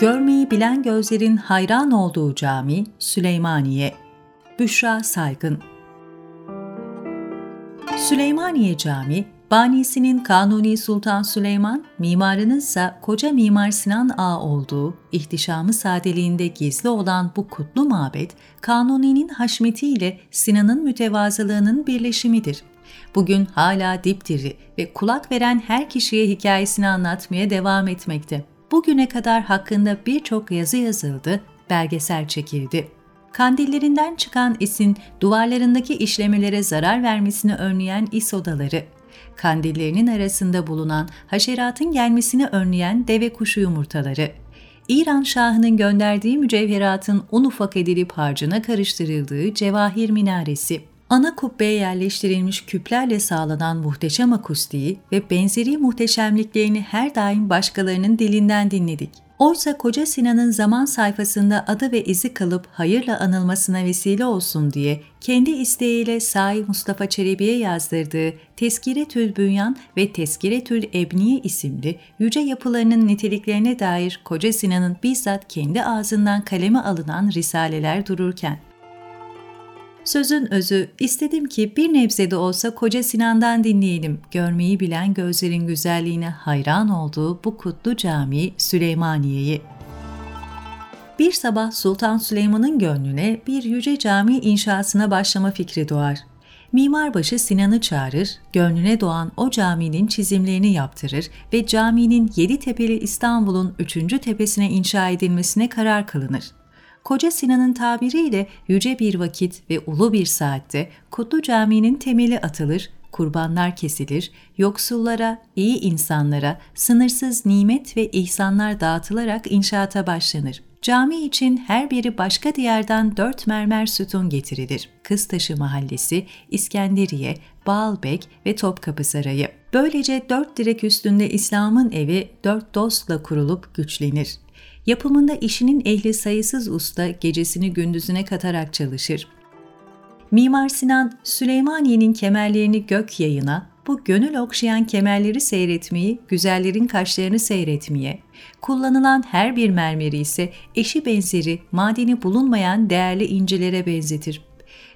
Görmeyi bilen gözlerin hayran olduğu cami Süleymaniye. Büşra Saygın Süleymaniye Cami, banisinin Kanuni Sultan Süleyman, mimarının ise Koca Mimar Sinan Ağa olduğu, ihtişamı sadeliğinde gizli olan bu kutlu mabet, Kanuni'nin haşmetiyle Sinan'ın mütevazılığının birleşimidir. Bugün hala dipdiri ve kulak veren her kişiye hikayesini anlatmaya devam etmekte. Bugüne kadar hakkında birçok yazı yazıldı, belgesel çekildi. Kandillerinden çıkan isin duvarlarındaki işlemelere zarar vermesini önleyen is odaları, kandillerinin arasında bulunan haşeratın gelmesini önleyen deve kuşu yumurtaları, İran Şahı'nın gönderdiği mücevheratın un ufak edilip harcına karıştırıldığı cevahir minaresi, ana kubbeye yerleştirilmiş küplerle sağlanan muhteşem akustiği ve benzeri muhteşemliklerini her daim başkalarının dilinden dinledik. Oysa Koca Sinan'ın zaman sayfasında adı ve izi kalıp hayırla anılmasına vesile olsun diye kendi isteğiyle Sahi Mustafa Çelebi'ye yazdırdığı Tezkire-tül Bünyan ve Tezkire-tül Ebniye isimli yüce yapılarının niteliklerine dair Koca Sinan'ın bizzat kendi ağzından kaleme alınan risaleler dururken, Sözün özü, istedim ki bir nebze de olsa Koca Sinan'dan dinleyelim. Görmeyi bilen gözlerin güzelliğine hayran olduğu bu kutlu cami Süleymaniye'yi. Bir sabah Sultan Süleyman'ın gönlüne bir yüce cami inşasına başlama fikri doğar. Mimarbaşı Sinan'ı çağırır, gönlüne doğan o caminin çizimlerini yaptırır ve caminin yedi tepeli İstanbul'un üçüncü tepesine inşa edilmesine karar kılınır. Koca Sinan'ın tabiriyle yüce bir vakit ve ulu bir saatte Kutlu Camii'nin temeli atılır, kurbanlar kesilir, yoksullara, iyi insanlara sınırsız nimet ve ihsanlar dağıtılarak inşaata başlanır. Cami için her biri başka diyardan dört mermer sütun getirilir. Kıztaşı Mahallesi, İskenderiye, Baalbek ve Topkapı Sarayı. Böylece dört direk üstünde İslam'ın evi dört dostla kurulup güçlenir. Yapımında işinin ehli sayısız usta gecesini gündüzüne katarak çalışır. Mimar Sinan, Süleymaniye'nin kemerlerini gök yayına, bu gönül okşayan kemerleri seyretmeyi, güzellerin kaşlarını seyretmeye, kullanılan her bir mermeri ise eşi benzeri, madeni bulunmayan değerli incilere benzetir.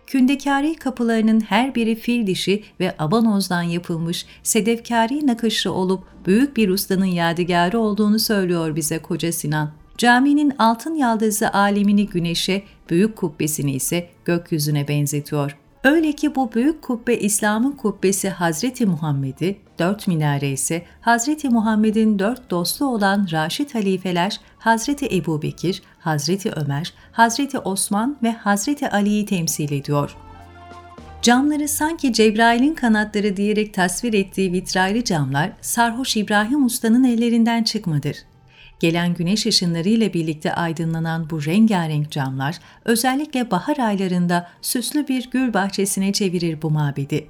Kündekari kapılarının her biri fil dişi ve abanozdan yapılmış sedefkari nakışlı olup büyük bir ustanın yadigarı olduğunu söylüyor bize Koca Sinan. Caminin altın yaldızı alemini güneşe, büyük kubbesini ise gökyüzüne benzetiyor. Öyle ki bu büyük kubbe İslam'ın kubbesi Hazreti Muhammed'i, dört minare ise Hazreti Muhammed'in dört dostu olan Raşid halifeler Hazreti Ebu Bekir, Hazreti Ömer, Hazreti Osman ve Hazreti Ali'yi temsil ediyor. Camları sanki Cebrail'in kanatları diyerek tasvir ettiği vitraylı camlar sarhoş İbrahim Usta'nın ellerinden çıkmadır. Gelen güneş ışınları ile birlikte aydınlanan bu rengarenk camlar özellikle bahar aylarında süslü bir gül bahçesine çevirir bu mabedi.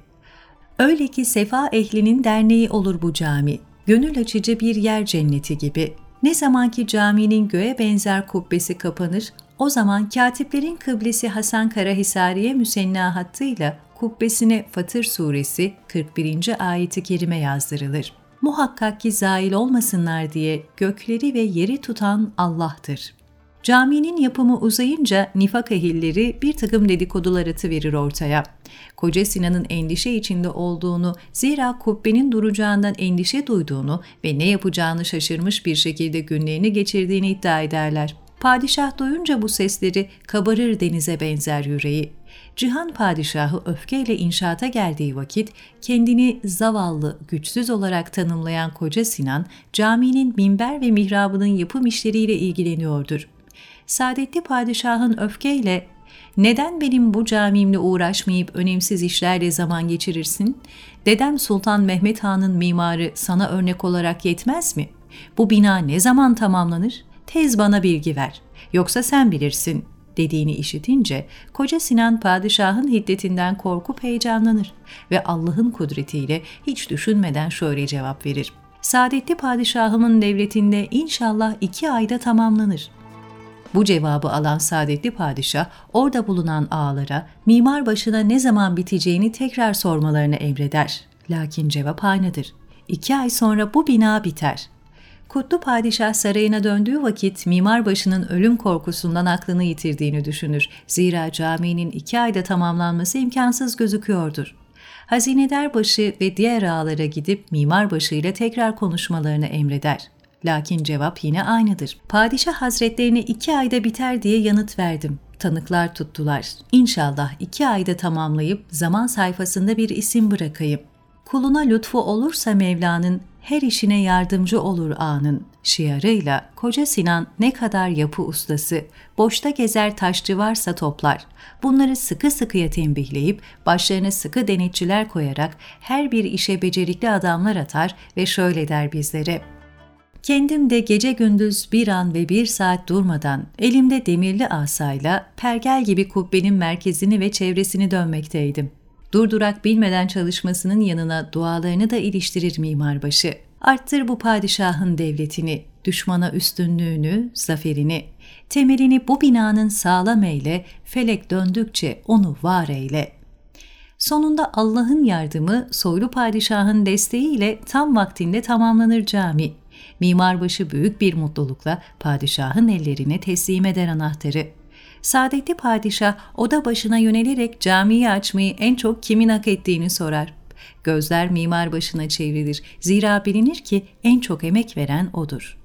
Öyle ki sefa ehlinin derneği olur bu cami. Gönül açıcı bir yer cenneti gibi. Ne zamanki caminin göğe benzer kubbesi kapanır, o zaman katiplerin kıblesi Hasan Karahisariye müsenna hattıyla kubbesine Fatır suresi 41. ayeti kerime yazdırılır muhakkak ki zail olmasınlar diye gökleri ve yeri tutan Allah'tır. Caminin yapımı uzayınca nifak ehilleri bir takım dedikodular verir ortaya. Koca Sinan'ın endişe içinde olduğunu, zira kubbenin duracağından endişe duyduğunu ve ne yapacağını şaşırmış bir şekilde günlerini geçirdiğini iddia ederler. Padişah duyunca bu sesleri kabarır denize benzer yüreği. Cihan padişahı öfkeyle inşaata geldiği vakit kendini zavallı, güçsüz olarak tanımlayan Koca Sinan, caminin minber ve mihrabının yapım işleriyle ilgileniyordur. Saadetli padişahın öfkeyle neden benim bu camimle uğraşmayıp önemsiz işlerle zaman geçirirsin? Dedem Sultan Mehmet Han'ın mimarı sana örnek olarak yetmez mi? Bu bina ne zaman tamamlanır? Tez bana bilgi ver. Yoksa sen bilirsin dediğini işitince koca Sinan padişahın hiddetinden korkup heyecanlanır ve Allah'ın kudretiyle hiç düşünmeden şöyle cevap verir. Saadetli padişahımın devletinde inşallah iki ayda tamamlanır. Bu cevabı alan saadetli padişah orada bulunan ağalara mimar başına ne zaman biteceğini tekrar sormalarını emreder. Lakin cevap aynıdır. İki ay sonra bu bina biter. Kutlu Padişah sarayına döndüğü vakit mimarbaşının ölüm korkusundan aklını yitirdiğini düşünür. Zira caminin iki ayda tamamlanması imkansız gözüküyordur. Hazinederbaşı ve diğer ağalara gidip mimarbaşı ile tekrar konuşmalarını emreder. Lakin cevap yine aynıdır. Padişah hazretlerine iki ayda biter diye yanıt verdim. Tanıklar tuttular. İnşallah iki ayda tamamlayıp zaman sayfasında bir isim bırakayım. Kuluna lütfu olursa Mevla'nın her işine yardımcı olur anın şiarıyla Koca Sinan ne kadar yapı ustası, boşta gezer taşçı varsa toplar. Bunları sıkı sıkıya tembihleyip başlarına sıkı denetçiler koyarak her bir işe becerikli adamlar atar ve şöyle der bizlere. Kendim de gece gündüz bir an ve bir saat durmadan elimde demirli asayla pergel gibi kubbenin merkezini ve çevresini dönmekteydim. Durdurak bilmeden çalışmasının yanına dualarını da iliştirir mimarbaşı. Arttır bu padişahın devletini, düşmana üstünlüğünü, zaferini. Temelini bu binanın sağlam eyle, felek döndükçe onu var eyle. Sonunda Allah'ın yardımı soylu padişahın desteğiyle tam vaktinde tamamlanır cami. Mimarbaşı büyük bir mutlulukla padişahın ellerine teslim eder anahtarı. Saadetli padişah oda başına yönelerek camiyi açmayı en çok kimin hak ettiğini sorar. Gözler mimar başına çevrilir. Zira bilinir ki en çok emek veren odur.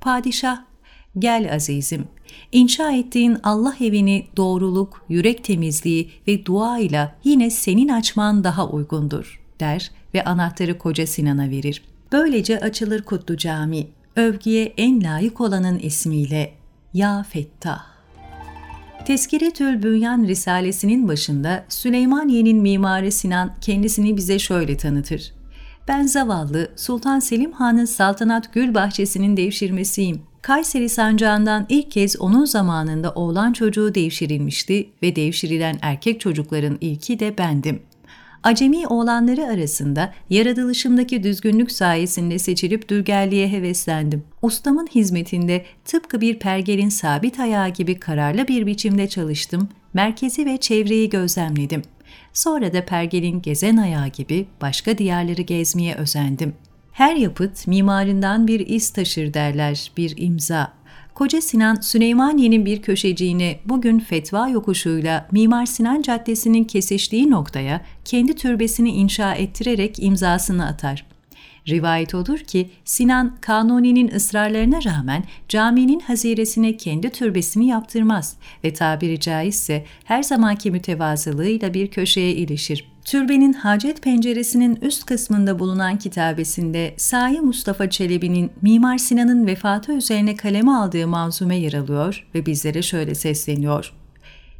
Padişah, gel azizim, inşa ettiğin Allah evini doğruluk, yürek temizliği ve dua ile yine senin açman daha uygundur, der ve anahtarı koca Sinan'a verir. Böylece açılır Kutlu Cami, övgüye en layık olanın ismiyle Ya Fettah. Tezkiretül Bünyan Risalesi'nin başında Süleymaniye'nin mimarı Sinan kendisini bize şöyle tanıtır. Ben zavallı Sultan Selim Han'ın saltanat gül bahçesinin devşirmesiyim. Kayseri sancağından ilk kez onun zamanında oğlan çocuğu devşirilmişti ve devşirilen erkek çocukların ilki de bendim. Acemi oğlanları arasında yaratılışımdaki düzgünlük sayesinde seçilip dülgerliğe heveslendim. Ustamın hizmetinde tıpkı bir pergelin sabit ayağı gibi kararlı bir biçimde çalıştım, merkezi ve çevreyi gözlemledim. Sonra da pergelin gezen ayağı gibi başka diyarları gezmeye özendim. Her yapıt mimarından bir iz taşır derler, bir imza. Koca Sinan Süleymaniye'nin bir köşeciğine bugün fetva yokuşuyla Mimar Sinan Caddesi'nin kesiştiği noktaya kendi türbesini inşa ettirerek imzasını atar. Rivayet odur ki Sinan Kanuni'nin ısrarlarına rağmen caminin haziresine kendi türbesini yaptırmaz ve tabiri caizse her zamanki mütevazılığıyla bir köşeye ilişir. Türbenin hacet penceresinin üst kısmında bulunan kitabesinde Sahi Mustafa Çelebi'nin Mimar Sinan'ın vefatı üzerine kaleme aldığı manzume yer alıyor ve bizlere şöyle sesleniyor.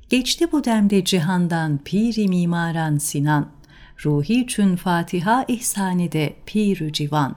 Geçti bu demde cihandan piri mimaran Sinan, ruhi için Fatiha ihsanede pirü civan.